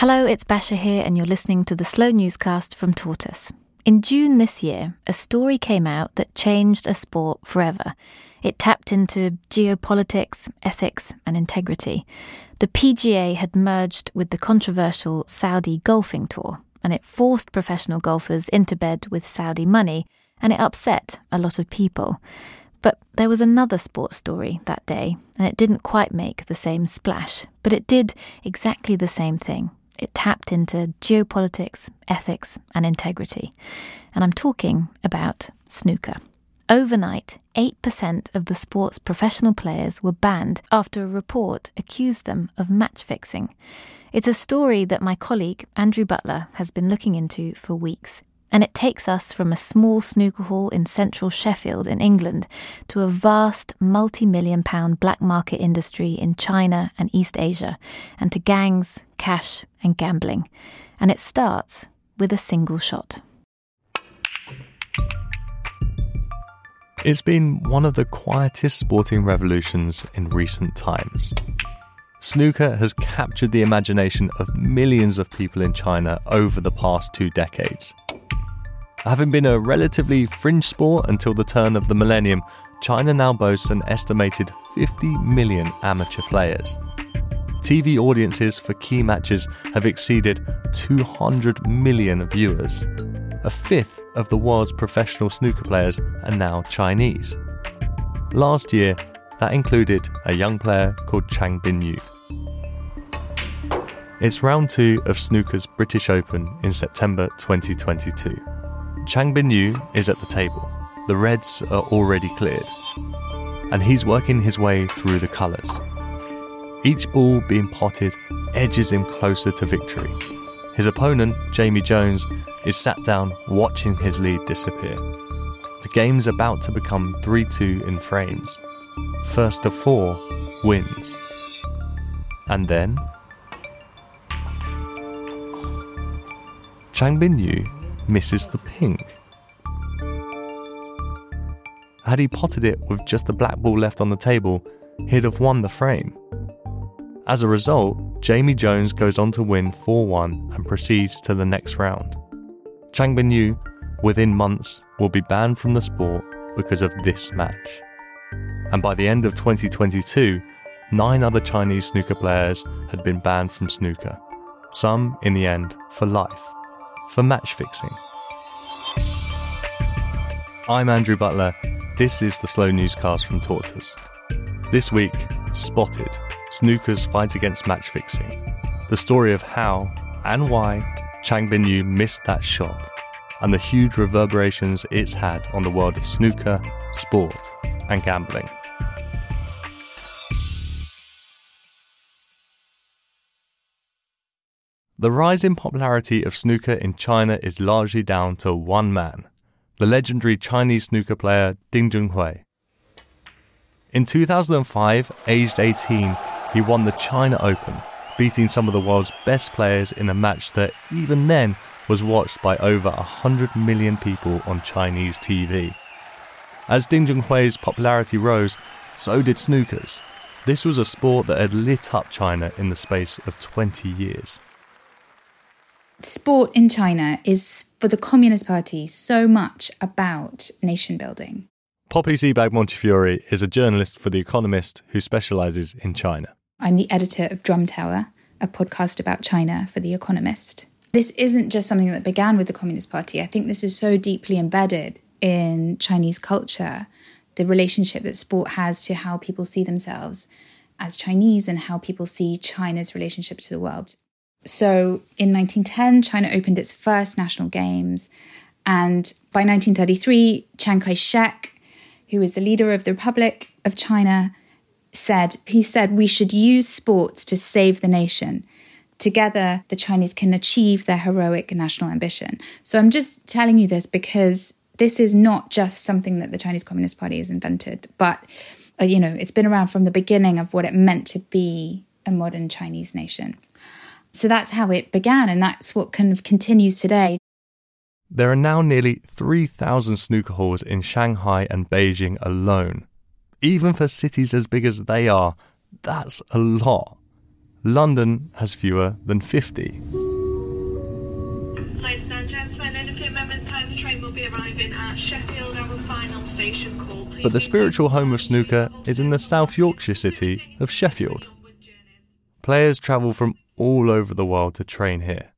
Hello, it's Basia here, and you're listening to the Slow Newscast from Tortoise. In June this year, a story came out that changed a sport forever. It tapped into geopolitics, ethics, and integrity. The PGA had merged with the controversial Saudi Golfing Tour, and it forced professional golfers into bed with Saudi money, and it upset a lot of people. But there was another sports story that day, and it didn't quite make the same splash, but it did exactly the same thing. It tapped into geopolitics, ethics, and integrity. And I'm talking about snooker. Overnight, 8% of the sport's professional players were banned after a report accused them of match fixing. It's a story that my colleague, Andrew Butler, has been looking into for weeks and it takes us from a small snooker hall in central Sheffield in England to a vast multi million pound black market industry in China and East Asia, and to gangs, cash, and gambling. And it starts with a single shot. It's been one of the quietest sporting revolutions in recent times. Snooker has captured the imagination of millions of people in China over the past two decades. Having been a relatively fringe sport until the turn of the millennium, China now boasts an estimated 50 million amateur players. TV audiences for key matches have exceeded 200 million viewers. A fifth of the world's professional snooker players are now Chinese. Last year, that included a young player called Chang Bingyu. It's round two of snooker's British Open in September 2022. Chang Bingyu is at the table. The reds are already cleared. And he's working his way through the colours. Each ball being potted edges him closer to victory. His opponent, Jamie Jones, is sat down watching his lead disappear. The game's about to become 3 2 in frames. First to four wins. And then. Chang Bingyu misses the pink. Had he potted it with just the black ball left on the table, he'd have won the frame. As a result, Jamie Jones goes on to win 4 1 and proceeds to the next round. Chang Bingyu, within months, will be banned from the sport because of this match. And by the end of 2022, nine other Chinese snooker players had been banned from snooker, some in the end for life for match fixing. I'm Andrew Butler. This is the Slow Newscast from Tortoise. This week, Spotted Snooker's Fight Against Match Fixing. The story of how and why Chang Bingyu missed that shot, and the huge reverberations it's had on the world of snooker, sport, and gambling. The rise in popularity of snooker in China is largely down to one man, the legendary Chinese snooker player Ding Junhui. In 2005, aged 18, he won the China Open, beating some of the world's best players in a match that even then was watched by over 100 million people on Chinese TV. As Ding Junhui's popularity rose, so did snooker's. This was a sport that had lit up China in the space of 20 years sport in China is, for the Communist Party, so much about nation building. Poppy Sebag Montefiore is a journalist for The Economist who specialises in China. I'm the editor of Drum Tower, a podcast about China for The Economist. This isn't just something that began with the Communist Party. I think this is so deeply embedded in Chinese culture, the relationship that sport has to how people see themselves as Chinese and how people see China's relationship to the world. So in 1910, China opened its first national games. And by 1933, Chiang Kai shek, who was the leader of the Republic of China, said, he said, we should use sports to save the nation. Together, the Chinese can achieve their heroic national ambition. So I'm just telling you this because this is not just something that the Chinese Communist Party has invented, but uh, you know, it's been around from the beginning of what it meant to be a modern Chinese nation. So that's how it began, and that's what kind of continues today. There are now nearly 3,000 snooker halls in Shanghai and Beijing alone. Even for cities as big as they are, that's a lot. London has fewer than 50. Ladies and gentlemen, in a few moments' time, the train will be arriving at Sheffield, our final station call. But the spiritual home of snooker is in the South Yorkshire city of Sheffield. Players travel from all over the world to train here.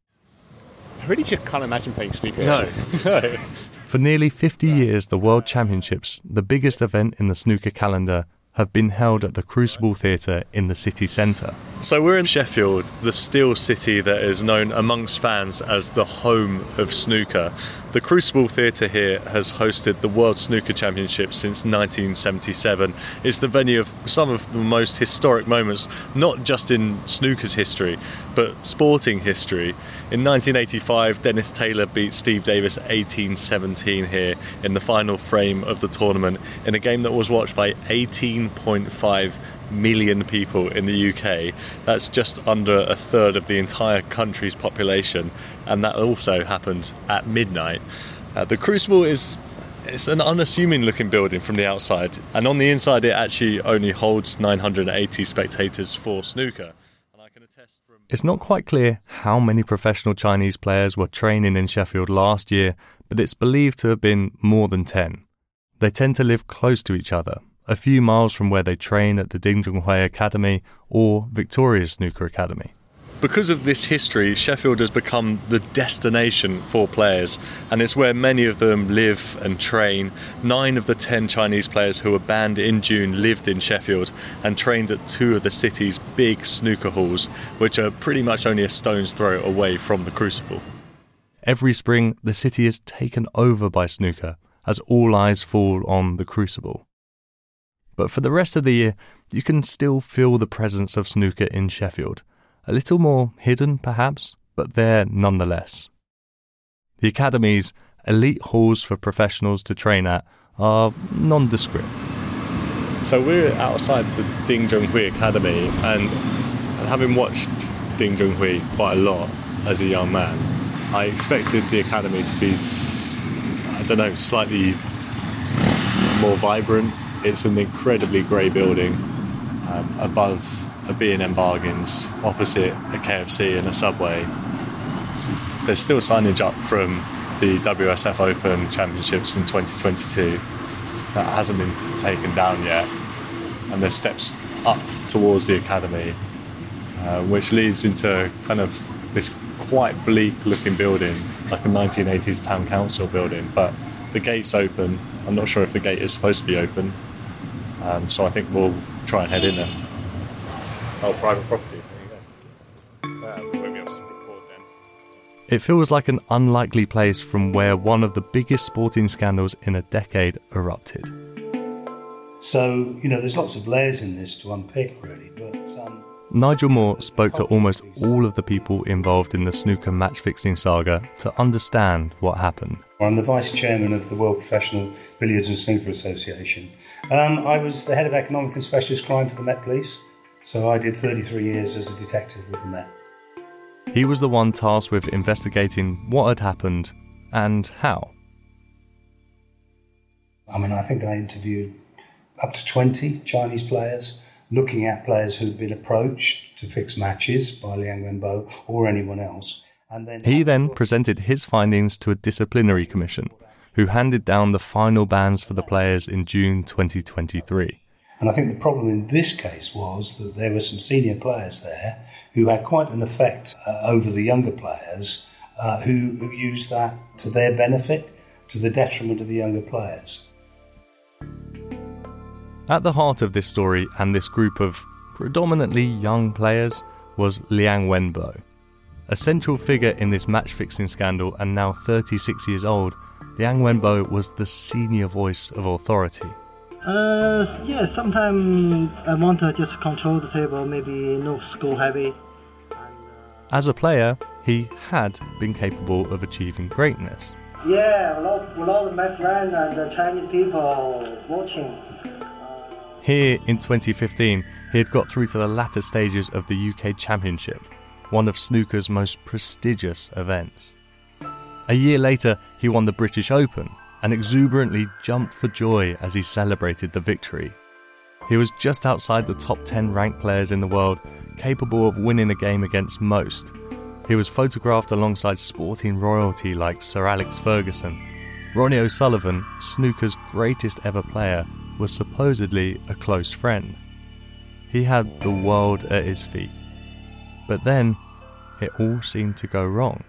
I really just can't imagine playing snooker. No. no. For nearly 50 years, the World Championships, the biggest event in the snooker calendar, have been held at the Crucible Theatre in the city centre. So we're in Sheffield, the steel city that is known amongst fans as the home of snooker. The Crucible Theatre here has hosted the World Snooker Championship since 1977. It's the venue of some of the most historic moments, not just in snooker's history, but sporting history. In 1985, Dennis Taylor beat Steve Davis 18-17 here in the final frame of the tournament in a game that was watched by 18.5 million people in the UK. That's just under a third of the entire country's population, and that also happened at midnight. Uh, the Crucible is it's an unassuming looking building from the outside, and on the inside, it actually only holds 980 spectators for snooker. It's not quite clear how many professional Chinese players were training in Sheffield last year, but it's believed to have been more than 10. They tend to live close to each other, a few miles from where they train at the Ding Junhui Academy or Victoria's Snooker Academy. Because of this history, Sheffield has become the destination for players, and it's where many of them live and train. Nine of the ten Chinese players who were banned in June lived in Sheffield and trained at two of the city's big snooker halls, which are pretty much only a stone's throw away from the Crucible. Every spring, the city is taken over by snooker as all eyes fall on the Crucible. But for the rest of the year, you can still feel the presence of snooker in Sheffield a little more hidden perhaps, but there nonetheless. The Academy's elite halls for professionals to train at are nondescript. So we're outside the Ding Junhui Academy, and having watched Ding Junhui quite a lot as a young man, I expected the academy to be, I don't know, slightly more vibrant. It's an incredibly grey building um, above a B&M Bargains opposite a KFC and a Subway. There's still signage up from the WSF Open Championships in 2022 that hasn't been taken down yet, and there's steps up towards the academy, uh, which leads into kind of this quite bleak looking building, like a 1980s town council building. But the gate's open. I'm not sure if the gate is supposed to be open, um, so I think we'll try and head in there. Oh, private property. There you go. Uh, it feels like an unlikely place from where one of the biggest sporting scandals in a decade erupted. So, you know, there's lots of layers in this to unpick, really, but. Um, Nigel Moore spoke to almost all of the people involved in the snooker match fixing saga to understand what happened. I'm the vice chairman of the World Professional Billiards and Snooker Association. Um, I was the head of economic and specialist crime for the Met Police. So I did 33 years as a detective with the Met. He was the one tasked with investigating what had happened and how. I mean, I think I interviewed up to 20 Chinese players, looking at players who'd been approached to fix matches by Liang Wenbo or anyone else. And then he then presented his findings to a disciplinary commission, who handed down the final bans for the players in June 2023. And I think the problem in this case was that there were some senior players there who had quite an effect uh, over the younger players uh, who, who use that to their benefit, to the detriment of the younger players. At the heart of this story and this group of predominantly young players was Liang Wenbo. A central figure in this match fixing scandal and now 36 years old, Liang Wenbo was the senior voice of authority. Uh, yeah, sometimes I want to just control the table, maybe not go heavy. As a player, he had been capable of achieving greatness. Yeah, a lot, a lot of my friends and the Chinese people watching. Here in 2015, he had got through to the latter stages of the UK Championship, one of snooker's most prestigious events. A year later, he won the British Open and exuberantly jumped for joy as he celebrated the victory. He was just outside the top 10 ranked players in the world, capable of winning a game against most. He was photographed alongside sporting royalty like Sir Alex Ferguson. Ronnie O'Sullivan, snooker's greatest ever player, was supposedly a close friend. He had the world at his feet. But then, it all seemed to go wrong.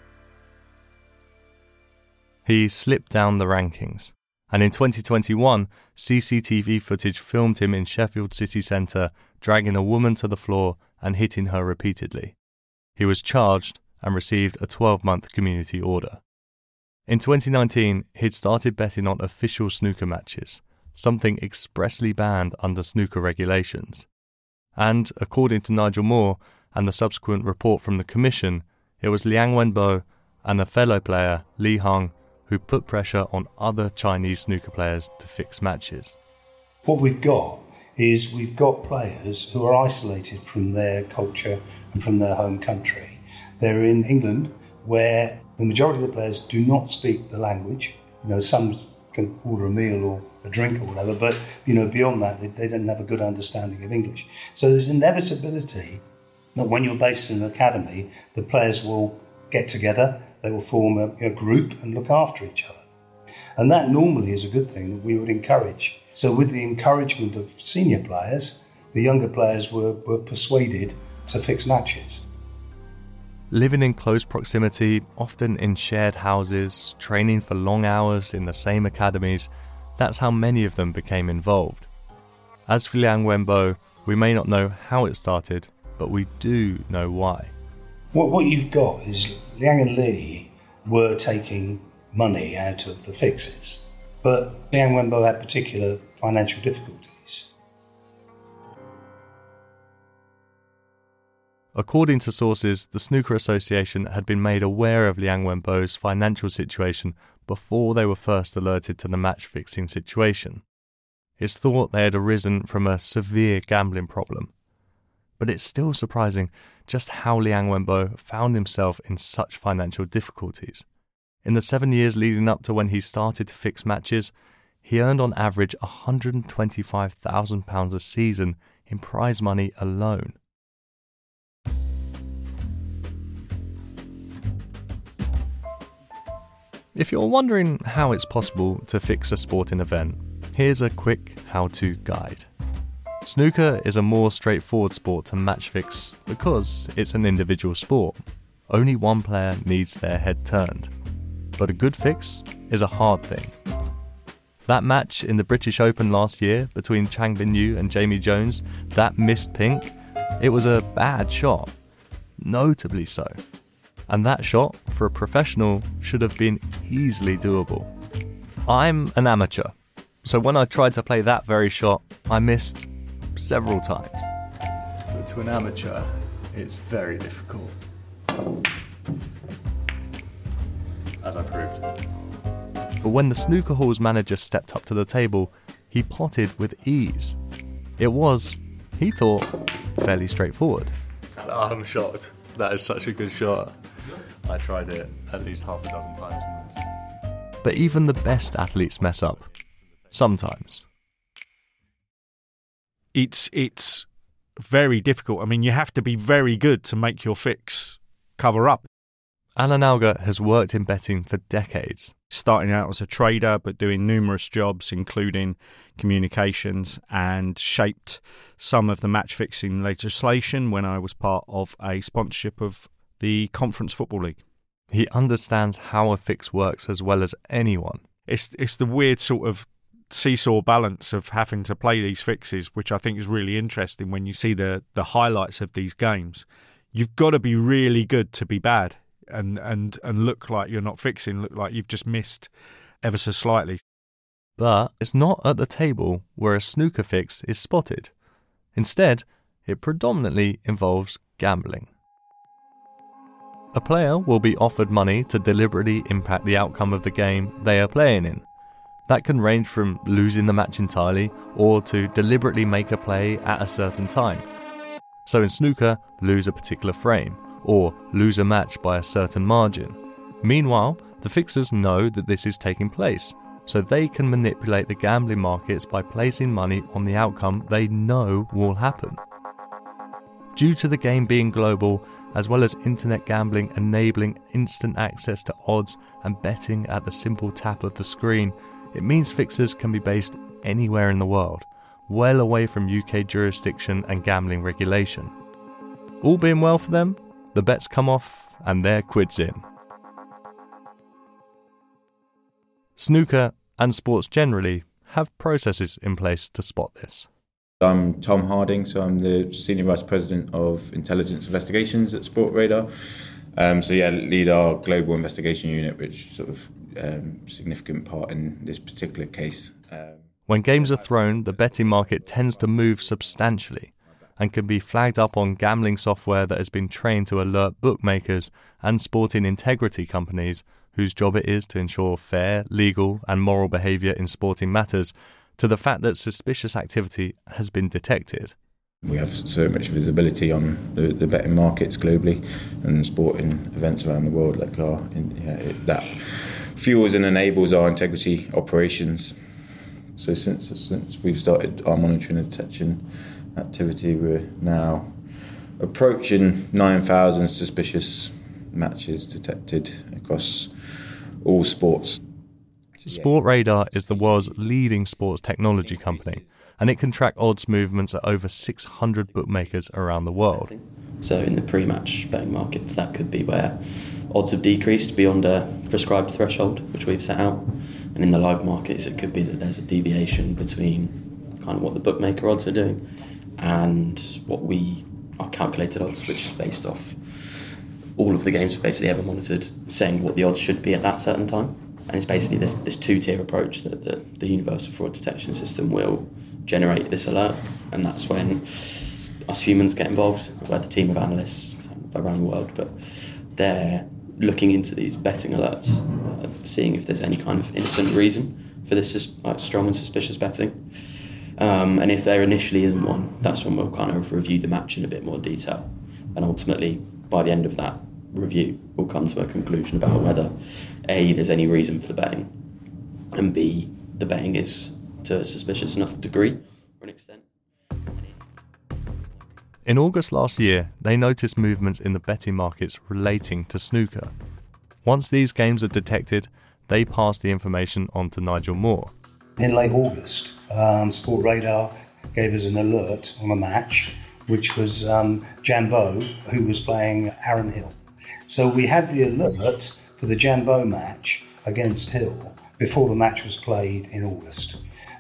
He slipped down the rankings, and in 2021, CCTV footage filmed him in Sheffield city centre dragging a woman to the floor and hitting her repeatedly. He was charged and received a 12 month community order. In 2019, he'd started betting on official snooker matches, something expressly banned under snooker regulations. And, according to Nigel Moore and the subsequent report from the Commission, it was Liang Wenbo and a fellow player, Li Hang, who put pressure on other Chinese snooker players to fix matches. What we've got is we've got players who are isolated from their culture and from their home country. They're in England, where the majority of the players do not speak the language. You know, some can order a meal or a drink or whatever, but you know, beyond that, they, they don't have a good understanding of English. So there's inevitability that when you're based in an academy, the players will get together, they will form a, group and look after each other. And that normally is a good thing that we would encourage. So, with the encouragement of senior players, the younger players were, were persuaded to fix matches. Living in close proximity, often in shared houses, training for long hours in the same academies, that's how many of them became involved. As for Liang Wenbo, we may not know how it started, but we do know why. What, what you've got is Liang and Li were taking money out of the fixes, but Liang Wenbo had particular financial difficulties. According to sources, the Snooker Association had been made aware of Liang Wenbo's financial situation before they were first alerted to the match fixing situation. It's thought they had arisen from a severe gambling problem. But it's still surprising just how Liang Wenbo found himself in such financial difficulties. In the seven years leading up to when he started to fix matches, he earned on average £125,000 a season in prize money alone. If you're wondering how it's possible to fix a sporting event, here's a quick how to guide. Snooker is a more straightforward sport to match fix because it's an individual sport. Only one player needs their head turned. But a good fix is a hard thing. That match in the British Open last year between Chang Bingyu and Jamie Jones, that missed pink, it was a bad shot. Notably so. And that shot, for a professional, should have been easily doable. I'm an amateur, so when I tried to play that very shot, I missed several times. But to an amateur, it's very difficult. As I proved. But when the snooker hall's manager stepped up to the table, he potted with ease. It was, he thought, fairly straightforward. I'm shocked. That is such a good shot. I tried it at least half a dozen times. But even the best athletes mess up. Sometimes it's it's very difficult. I mean, you have to be very good to make your fix cover up. Alan Alger has worked in betting for decades. Starting out as a trader, but doing numerous jobs, including communications, and shaped some of the match fixing legislation when I was part of a sponsorship of the Conference Football League. He understands how a fix works as well as anyone. It's it's the weird sort of seesaw balance of having to play these fixes, which I think is really interesting when you see the the highlights of these games. You've got to be really good to be bad and and and look like you're not fixing, look like you've just missed ever so slightly. But it's not at the table where a snooker fix is spotted. Instead, it predominantly involves gambling. A player will be offered money to deliberately impact the outcome of the game they are playing in. That can range from losing the match entirely or to deliberately make a play at a certain time. So in snooker, lose a particular frame or lose a match by a certain margin. Meanwhile, the fixers know that this is taking place, so they can manipulate the gambling markets by placing money on the outcome they know will happen. Due to the game being global, as well as internet gambling enabling instant access to odds and betting at the simple tap of the screen, it means fixers can be based anywhere in the world, well away from UK jurisdiction and gambling regulation. All being well for them, the bets come off and their quid's in. Snooker and sports generally have processes in place to spot this. I'm Tom Harding, so I'm the Senior Vice President of Intelligence Investigations at Sportradar. Um, so yeah, lead our global investigation unit, which sort of um, significant part in this particular case. Um, when games are thrown, the betting market tends to move substantially and can be flagged up on gambling software that has been trained to alert bookmakers and sporting integrity companies whose job it is to ensure fair, legal, and moral behaviour in sporting matters to the fact that suspicious activity has been detected. We have so much visibility on the, the betting markets globally and sporting events around the world like our, yeah, that fuels and enables our integrity operations. So since since we've started our monitoring and detection activity, we're now approaching 9,000 suspicious matches detected across all sports. Sportradar is the world's leading sports technology company, and it can track odds movements at over 600 bookmakers around the world. So, in the pre match betting markets, that could be where odds have decreased beyond a prescribed threshold, which we've set out. And in the live markets, it could be that there's a deviation between kind of what the bookmaker odds are doing and what we are calculated odds, which is based off all of the games we've basically ever monitored, saying what the odds should be at that certain time. And it's basically this, this two tier approach that the, the Universal Fraud Detection System will generate this alert. And that's when us humans get involved. We have a team of analysts around the world, but they're looking into these betting alerts, uh, seeing if there's any kind of innocent reason for this like, strong and suspicious betting. Um, and if there initially isn't one, that's when we'll kind of review the match in a bit more detail. And ultimately, by the end of that review, we'll come to a conclusion about whether a, there's any reason for the betting, and B, the betting is to a suspicious enough degree or an extent. In August last year, they noticed movements in the betting markets relating to snooker. Once these games are detected, they pass the information on to Nigel Moore. In late August, um, Sportradar gave us an alert on a match, which was um, Jianbo, who was playing Aaron Hill. So we had the alert for the Jianbo match against Hill before the match was played in August.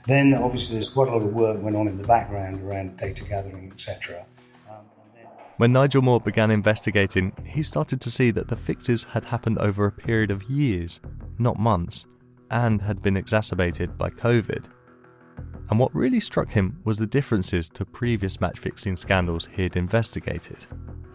Then, obviously, there's quite a lot of work went on in the background around data gathering, etc. Um, when Nigel Moore began investigating, he started to see that the fixes had happened over a period of years, not months, and had been exacerbated by COVID. And what really struck him was the differences to previous match fixing scandals he'd investigated.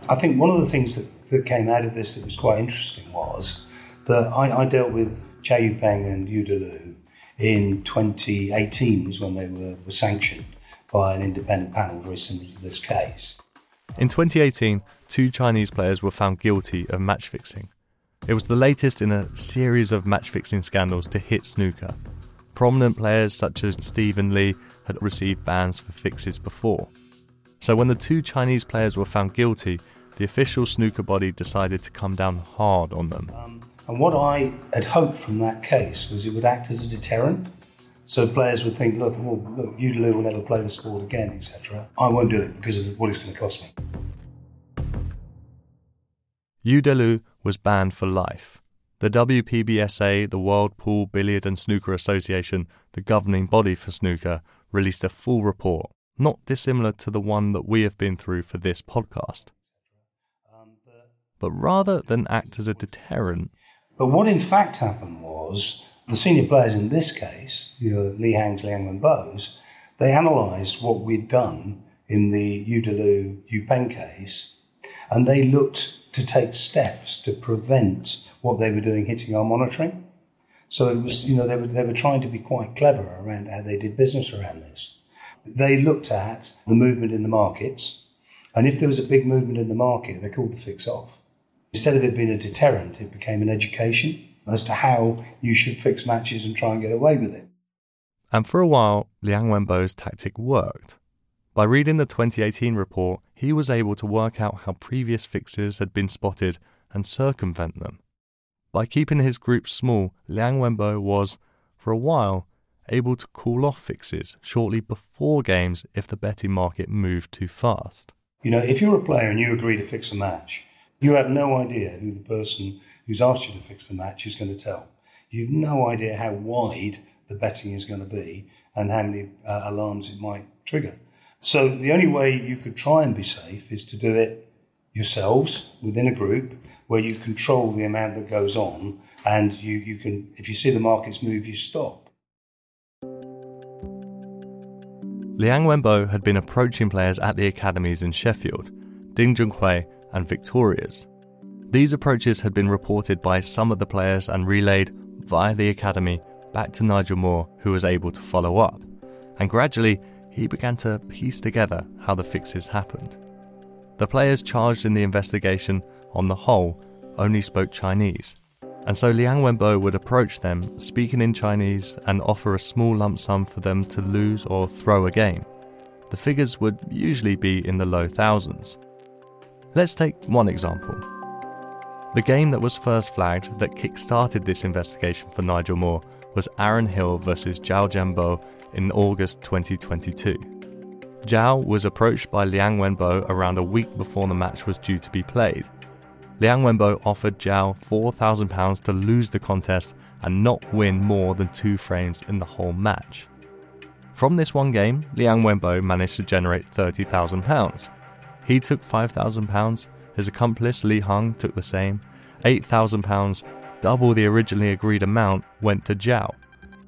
I think one of the things that, that came out of this that was quite interesting was that I, I dealt with Cao Yupeng and Yu Delu in 2018 was when they were, were sanctioned by an independent panel very similar to this case. In 2018, two Chinese players were found guilty of match fixing. It was the latest in a series of match fixing scandals to hit snooker. Prominent players such as Stephen Lee had received bans for fixes before. So when the two Chinese players were found guilty, the official snooker body decided to come down hard on them. Um, and what I had hoped from that case was it would act as a deterrent. So players would think, look, well, look, Yu Delu will never play the sport again, etc. I won't do it because of what it's going to cost me. Yu Delu was banned for life. The WPBSA, the World Pool Billiard and Snooker Association, the governing body for snooker, released a full report, not dissimilar to the one that we have been through for this podcast. But rather than act as a deterrent. But what in fact happened was the senior players in this case, your Li Hangs, Liang and Wenbo's, they analysed what we'd done in the Yu Delu Yupeng case, and they looked to take steps to prevent what they were doing hitting our monitoring. So it was, you know, they were, they were trying to be quite clever around how they did business around this. They looked at the movement in the markets, and if there was a big movement in the market, they called the fix off. Instead of it being a deterrent, it became an education as to how you should fix matches and try and get away with it. And for a while, Liang Wenbo's tactic worked. By reading the 2018 report, he was able to work out how previous fixes had been spotted and circumvent them. By keeping his group small, Liang Wenbo was, for a while, able to call off fixes shortly before games if the betting market moved too fast. You know, if you're a player and you agree to fix a match, you have no idea who the person who's asked you to fix the match is going to tell. You've no idea how wide the betting is going to be and how many uh, alarms it might trigger. So the only way you could try and be safe is to do it yourselves within a group where you control the amount that goes on and you, you can if you see the markets move you stop. Liang Wenbo had been approaching players at the academies in Sheffield, Ding Junhui and Victoria's. These approaches had been reported by some of the players and relayed via the academy back to Nigel Moore, who was able to follow up. And gradually, he began to piece together how the fixes happened. The players charged in the investigation, on the whole, only spoke Chinese, and so Liang Wenbo would approach them, speaking in Chinese, and offer a small lump sum for them to lose or throw a game. The figures would usually be in the low thousands. Let's take one example. The game that was first flagged that kick started this investigation for Nigel Moore was Aaron Hill versus Zhao Jianbo in August 2022. Zhao was approached by Liang Wenbo around a week before the match was due to be played. Liang Wenbo offered Zhao £4,000 to lose the contest and not win more than two frames in the whole match. From this one game, Liang Wenbo managed to generate £30,000. He took £5,000 his accomplice Li Hang took the same. £8,000, double the originally agreed amount, went to Zhao.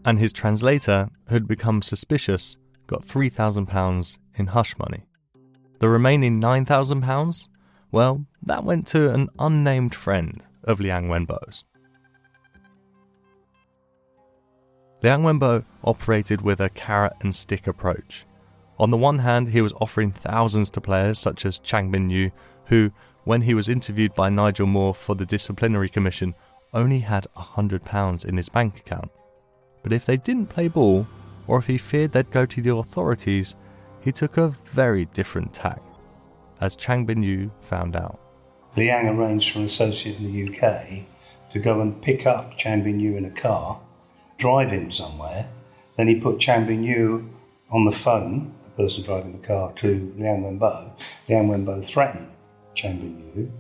And his translator, who'd become suspicious, got £3,000 in hush money. The remaining £9,000? Well, that went to an unnamed friend of Liang Wenbo's. Liang Wenbo operated with a carrot and stick approach. On the one hand, he was offering thousands to players such as Chang Bingyu, who, when he was interviewed by Nigel Moore for the disciplinary commission, only had £100 in his bank account. But if they didn't play ball, or if he feared they'd go to the authorities, he took a very different tack, as Chang Bingyu found out. Liang arranged for an associate in the UK to go and pick up Chang Bingyu in a car, drive him somewhere. Then he put Chang Bingyu on the phone, person driving the car, to Liang Wenbo. Liang Wenbo threatened Bingyu.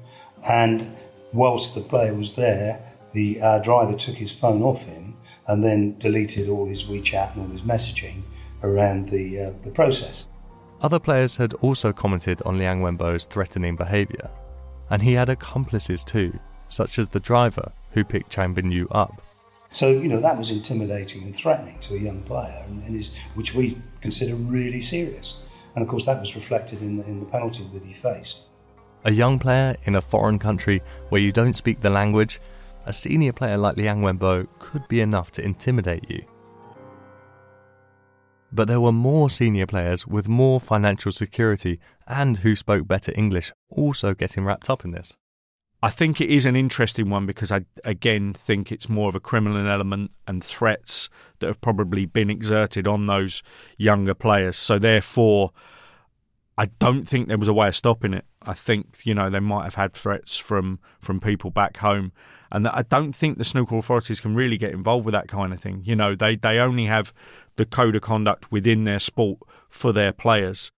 And whilst the player was there, the uh, driver took his phone off him and then deleted all his WeChat and all his messaging around the, uh, the process. Other players had also commented on Liang Wenbo's threatening behaviour, and he had accomplices too, such as the driver who picked Chang Bingyu up. So, you know, that was intimidating and threatening to a young player, and, and is, which we consider really serious. And of course, that was reflected in the, in the penalty that he faced. A young player in a foreign country where you don't speak the language, a senior player like Liang Wenbo could be enough to intimidate you. But there were more senior players with more financial security and who spoke better English also getting wrapped up in this. I think it is an interesting one because I again think it's more of a criminal element and threats that have probably been exerted on those younger players. So therefore, I don't think there was a way of stopping it. I think you know they might have had threats from from people back home, and I don't think the snooker authorities can really get involved with that kind of thing. You know, they they only have the code of conduct within their sport for their players.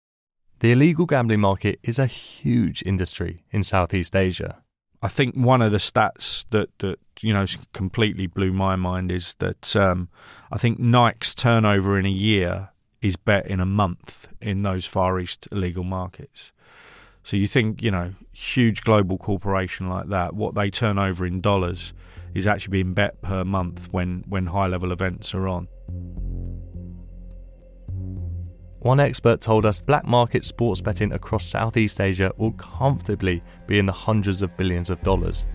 The illegal gambling market is a huge industry in Southeast Asia. I think one of the stats that, that you know completely blew my mind is that um, I think Nike's turnover in a year is bet in a month in those Far East illegal markets. So you think, you know, huge global corporation like that, what they turn over in dollars is actually being bet per month when, when high level events are on. One expert told us black market sports betting across Southeast Asia will comfortably be in the hundreds of billions of dollars.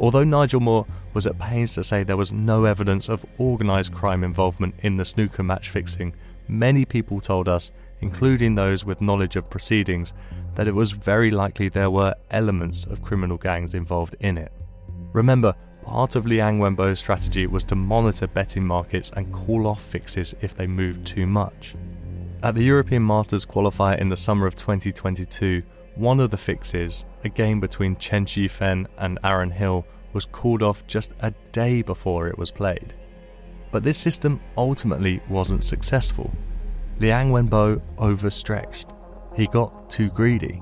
Although Nigel Moore was at pains to say there was no evidence of organised crime involvement in the snooker match fixing, many people told us, including those with knowledge of proceedings, that it was very likely there were elements of criminal gangs involved in it. Remember, part of Liang Wenbo's strategy was to monitor betting markets and call off fixes if they moved too much. At the European Masters qualifier in the summer of 2022, one of the fixes, a game between Chen Zifan and Aaron Hill, was called off just a day before it was played. But this system ultimately wasn't successful. Liang Wenbo overstretched. He got too greedy.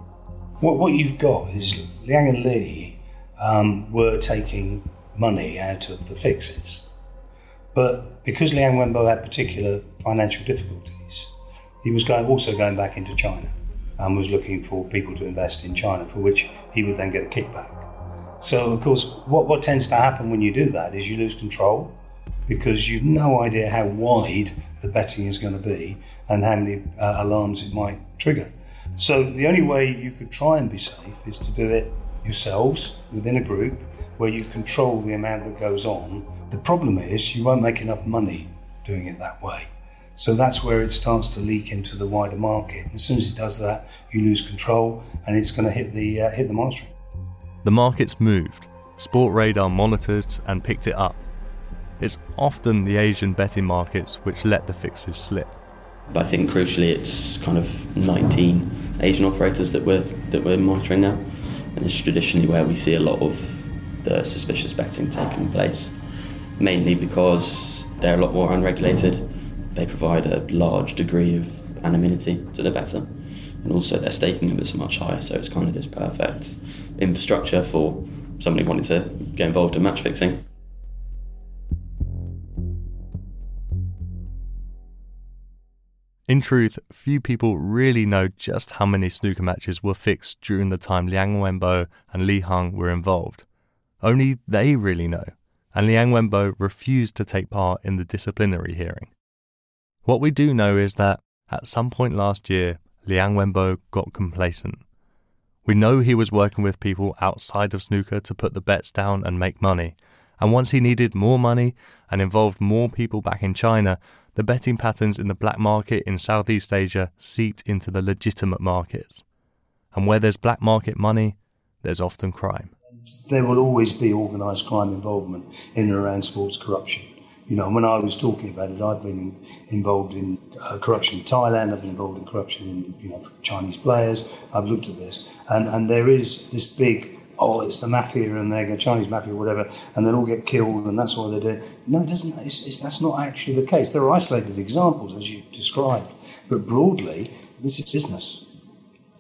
What, what you've got is Liang and Li um, were taking money out of the fixes. But because Liang Wenbo had particular financial difficulties, he was going, also going back into China and was looking for people to invest in China, for which he would then get a kickback. So, of course, what, what tends to happen when you do that is you lose control because you've no idea how wide the betting is going to be and how many uh, alarms it might trigger. So the only way you could try and be safe is to do it yourselves within a group where you control the amount that goes on. The problem is you won't make enough money doing it that way. So that's where it starts to leak into the wider market. As soon as it does that, you lose control and it's going to hit the uh, hit the monitoring. The markets moved. Sportradar monitored and picked it up. It's often the Asian betting markets which let the fixes slip. But I think crucially, it's kind of 19 Asian operators that we're that we're monitoring now, and it's traditionally where we see a lot of the suspicious betting taking place, mainly because they're a lot more unregulated. They provide a large degree of anonymity to the bettor, and also their staking limits are much higher. So it's kind of this perfect infrastructure for somebody wanting to get involved in match fixing. In truth, few people really know just how many snooker matches were fixed during the time Liang Wenbo and Li Hang were involved. Only they really know, and Liang Wenbo refused to take part in the disciplinary hearing. What we do know is that at some point last year, Liang Wenbo got complacent. We know he was working with people outside of snooker to put the bets down and make money, and once he needed more money and involved more people back in China, the betting patterns in the black market in Southeast Asia seeped into the legitimate markets. And where there's black market money, there's often crime. There will always be organised crime involvement in and around sports corruption. You know, when I was talking about it, I've been involved in uh, corruption in Thailand. I've been involved in corruption in you know Chinese players. I've looked at this, and and there is this big oh, it's the mafia and they're Chinese mafia or whatever, and they'll all get killed and that's why they do. No, it doesn't. It's, it's, that's not actually the case. There are isolated examples, as you described, but broadly, this is business.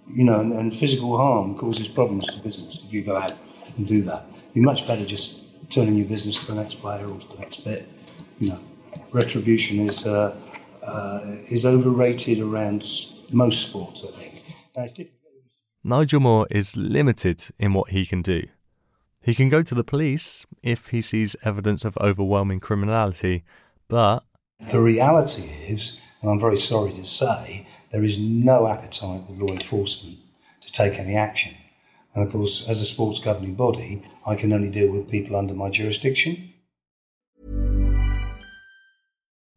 You know, and, and physical harm causes problems to business if you go out and do that. You're much better just turning your business to the next player or to the next bit. Know, retribution is uh, uh, is overrated around most sports. I think. Now. Nigel Moore is limited in what he can do. He can go to the police if he sees evidence of overwhelming criminality, but. The reality is, and I'm very sorry to say, there is no appetite with law enforcement to take any action. And of course, as a sports governing body, I can only deal with people under my jurisdiction.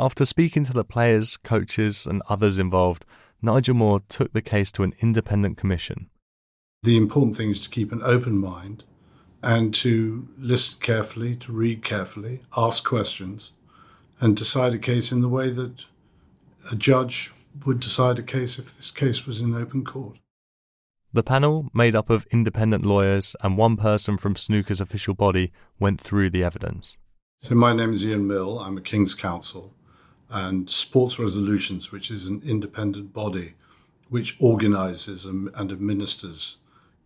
After speaking to the players, coaches, and others involved, Nigel Moore took the case to an independent commission. The important thing is to keep an open mind and to listen carefully, to read carefully, ask questions, and decide a case in the way that a judge would decide a case if this case was in open court. The panel, made up of independent lawyers and one person from snooker's official body, went through the evidence. So, my name is Ian Mill. I'm a King's Counsel, and Sports Resolutions, which is an independent body which organises and administers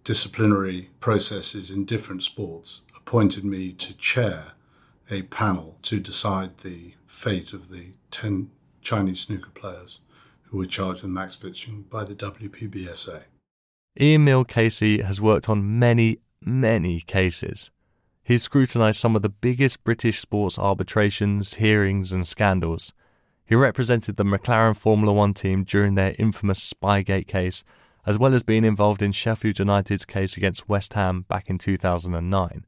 disciplinary processes in different sports appointed me to chair a panel to decide the fate of the 10 Chinese snooker players who were charged with match fixing by the WPBSA. Ian Mill KC has worked on many, many cases. He's scrutinised some of the biggest British sports arbitrations, hearings, and scandals. He represented the McLaren Formula One team during their infamous Spygate case as well as being involved in Sheffield United's case against West Ham back in 2009.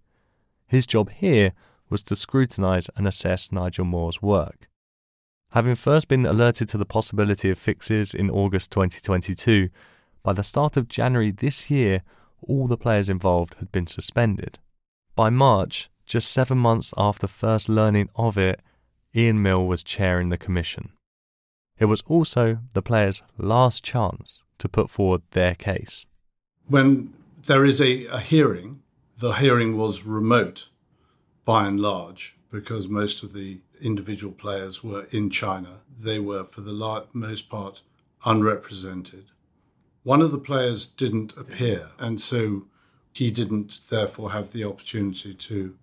His job here was to scrutinise and assess Nigel Moore's work. Having first been alerted to the possibility of fixes in August 2022, by the start of January this year, all the players involved had been suspended. By March, just seven months after first learning of it, Ian Mill was chairing the commission. It was also the players' last chance to put forward their case. When there is a, a hearing, the hearing was remote by and large because most of the individual players were in China. They were, for the most part, unrepresented. One of the players didn't appear, and so he didn't therefore have the opportunity to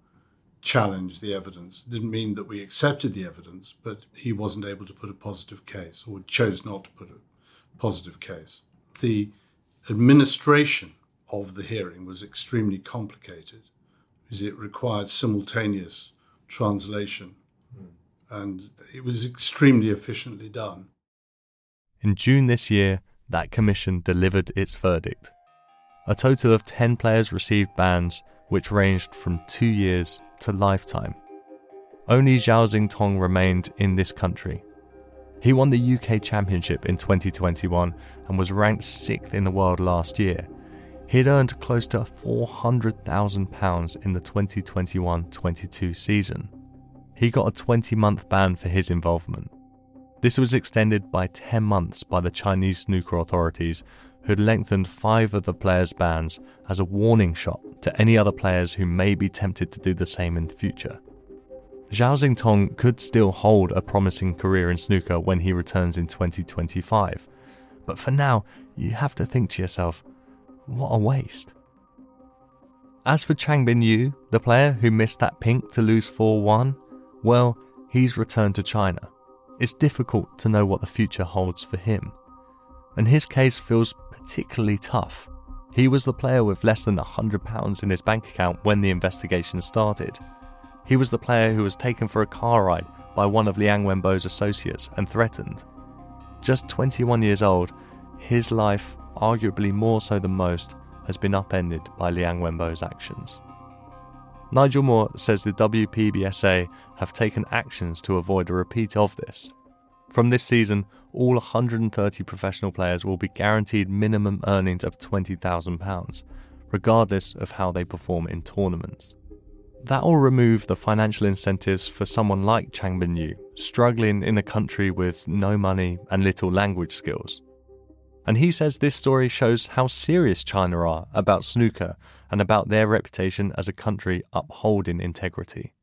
challenge the evidence. It didn't mean that we accepted the evidence, but he wasn't able to put a positive case or chose not to put a positive case. The administration of the hearing was extremely complicated because it required simultaneous translation mm. and it was extremely efficiently done. In June this year, that commission delivered its verdict. A total of 10 players received bans which ranged from two years to lifetime. Only Zhao Xintong remained in this country, he won the UK Championship in 2021 and was ranked sixth in the world last year. He'd earned close to £400,000 in the 2021 22 season. He got a 20 month ban for his involvement. This was extended by 10 months by the Chinese snooker authorities, who had lengthened five of the players' bans as a warning shot to any other players who may be tempted to do the same in the future. Zhao Xintong could still hold a promising career in snooker when he returns in 2025. But for now, you have to think to yourself, what a waste. As for Chang Bingyu, the player who missed that pink to lose 4 1, well, he's returned to China. It's difficult to know what the future holds for him. And his case feels particularly tough. He was the player with less than £100 in his bank account when the investigation started. He was the player who was taken for a car ride by one of Liang Wenbo's associates and threatened. Just 21 years old, his life, arguably more so than most, has been upended by Liang Wenbo's actions. Nigel Moore says the WPBSA have taken actions to avoid a repeat of this. From this season, all 130 professional players will be guaranteed minimum earnings of £20,000, regardless of how they perform in tournaments. That will remove the financial incentives for someone like Chang Bin struggling in a country with no money and little language skills. And he says this story shows how serious China are about snooker and about their reputation as a country upholding integrity.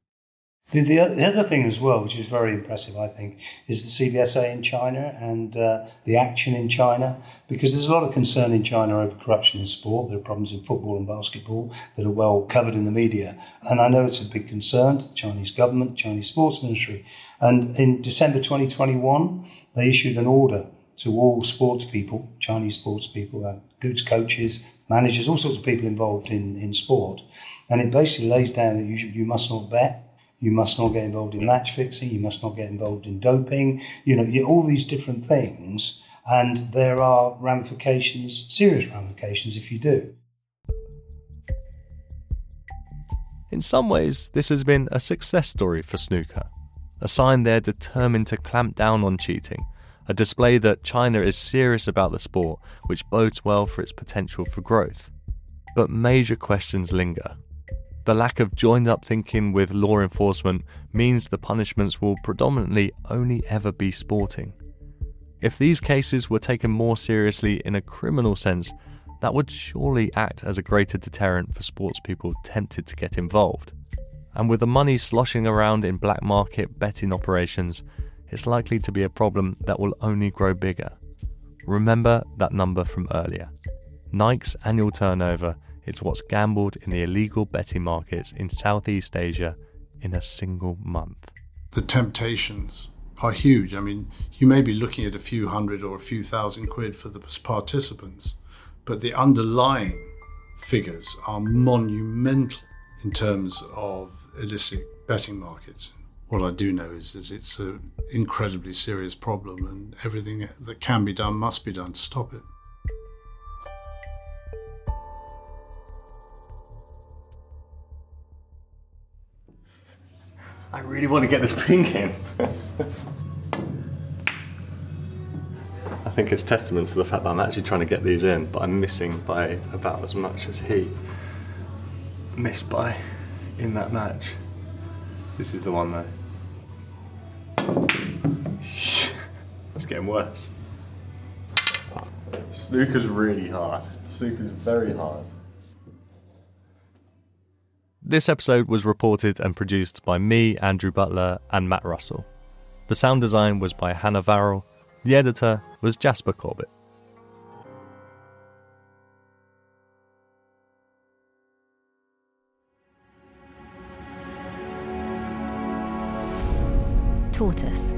The, the, the, other thing as well, which is very impressive, I think, is the CBSA in China and uh, the action in China, because there's a lot of concern in China over corruption in sport. There are problems in football and basketball that are well covered in the media. And I know it's a big concern to the Chinese government, Chinese sports ministry. And in December 2021, they issued an order to all sports people, Chinese sports people, uh, coaches, managers, all sorts of people involved in, in sport. And it basically lays down that you, you must not bet you must not get involved in match fixing. You must not get involved in doping. You know, all these different things. And there are ramifications, serious ramifications, if you do. In some ways, this has been a success story for snooker, a sign they're determined to clamp down on cheating, a display that China is serious about the sport, which bodes well for its potential for growth. But major questions linger. The lack of joined up thinking with law enforcement means the punishments will predominantly only ever be sporting. If these cases were taken more seriously in a criminal sense, that would surely act as a greater deterrent for sports people tempted to get involved. And with the money sloshing around in black market betting operations, it's likely to be a problem that will only grow bigger. Remember that number from earlier. Nike's annual turnover it's what's gambled in the illegal betting markets in Southeast Asia in a single month. The temptations are huge. I mean, you may be looking at a few hundred or a few thousand quid for the participants, but the underlying figures are monumental in terms of illicit betting markets. What I do know is that it's an incredibly serious problem, and everything that can be done must be done to stop it. I really want to get this pink in. I think it's testament to the fact that I'm actually trying to get these in, but I'm missing by about as much as he missed by in that match. This is the one though. it's getting worse. Snooker's really hard. Snooker's very hard. This episode was reported and produced by me, Andrew Butler, and Matt Russell. The sound design was by Hannah Varrell. The editor was Jasper Corbett. Tortoise.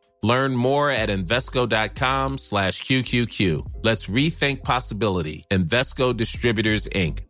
Learn more at Invesco.com slash QQQ. Let's rethink possibility. Invesco Distributors, Inc.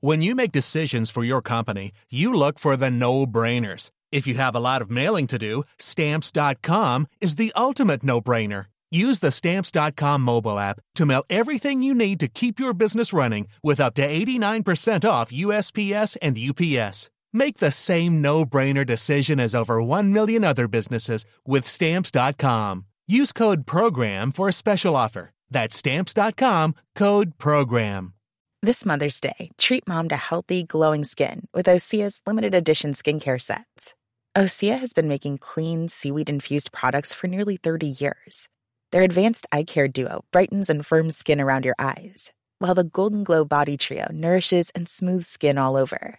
When you make decisions for your company, you look for the no-brainers. If you have a lot of mailing to do, Stamps.com is the ultimate no-brainer. Use the Stamps.com mobile app to mail everything you need to keep your business running with up to 89% off USPS and UPS. Make the same no-brainer decision as over 1 million other businesses with stamps.com. Use code program for a special offer. That's stamps.com, code program. This Mother's Day, treat mom to healthy, glowing skin with Osea's limited edition skincare sets. Osea has been making clean, seaweed-infused products for nearly 30 years. Their advanced eye care duo brightens and firms skin around your eyes, while the Golden Glow Body Trio nourishes and smooths skin all over.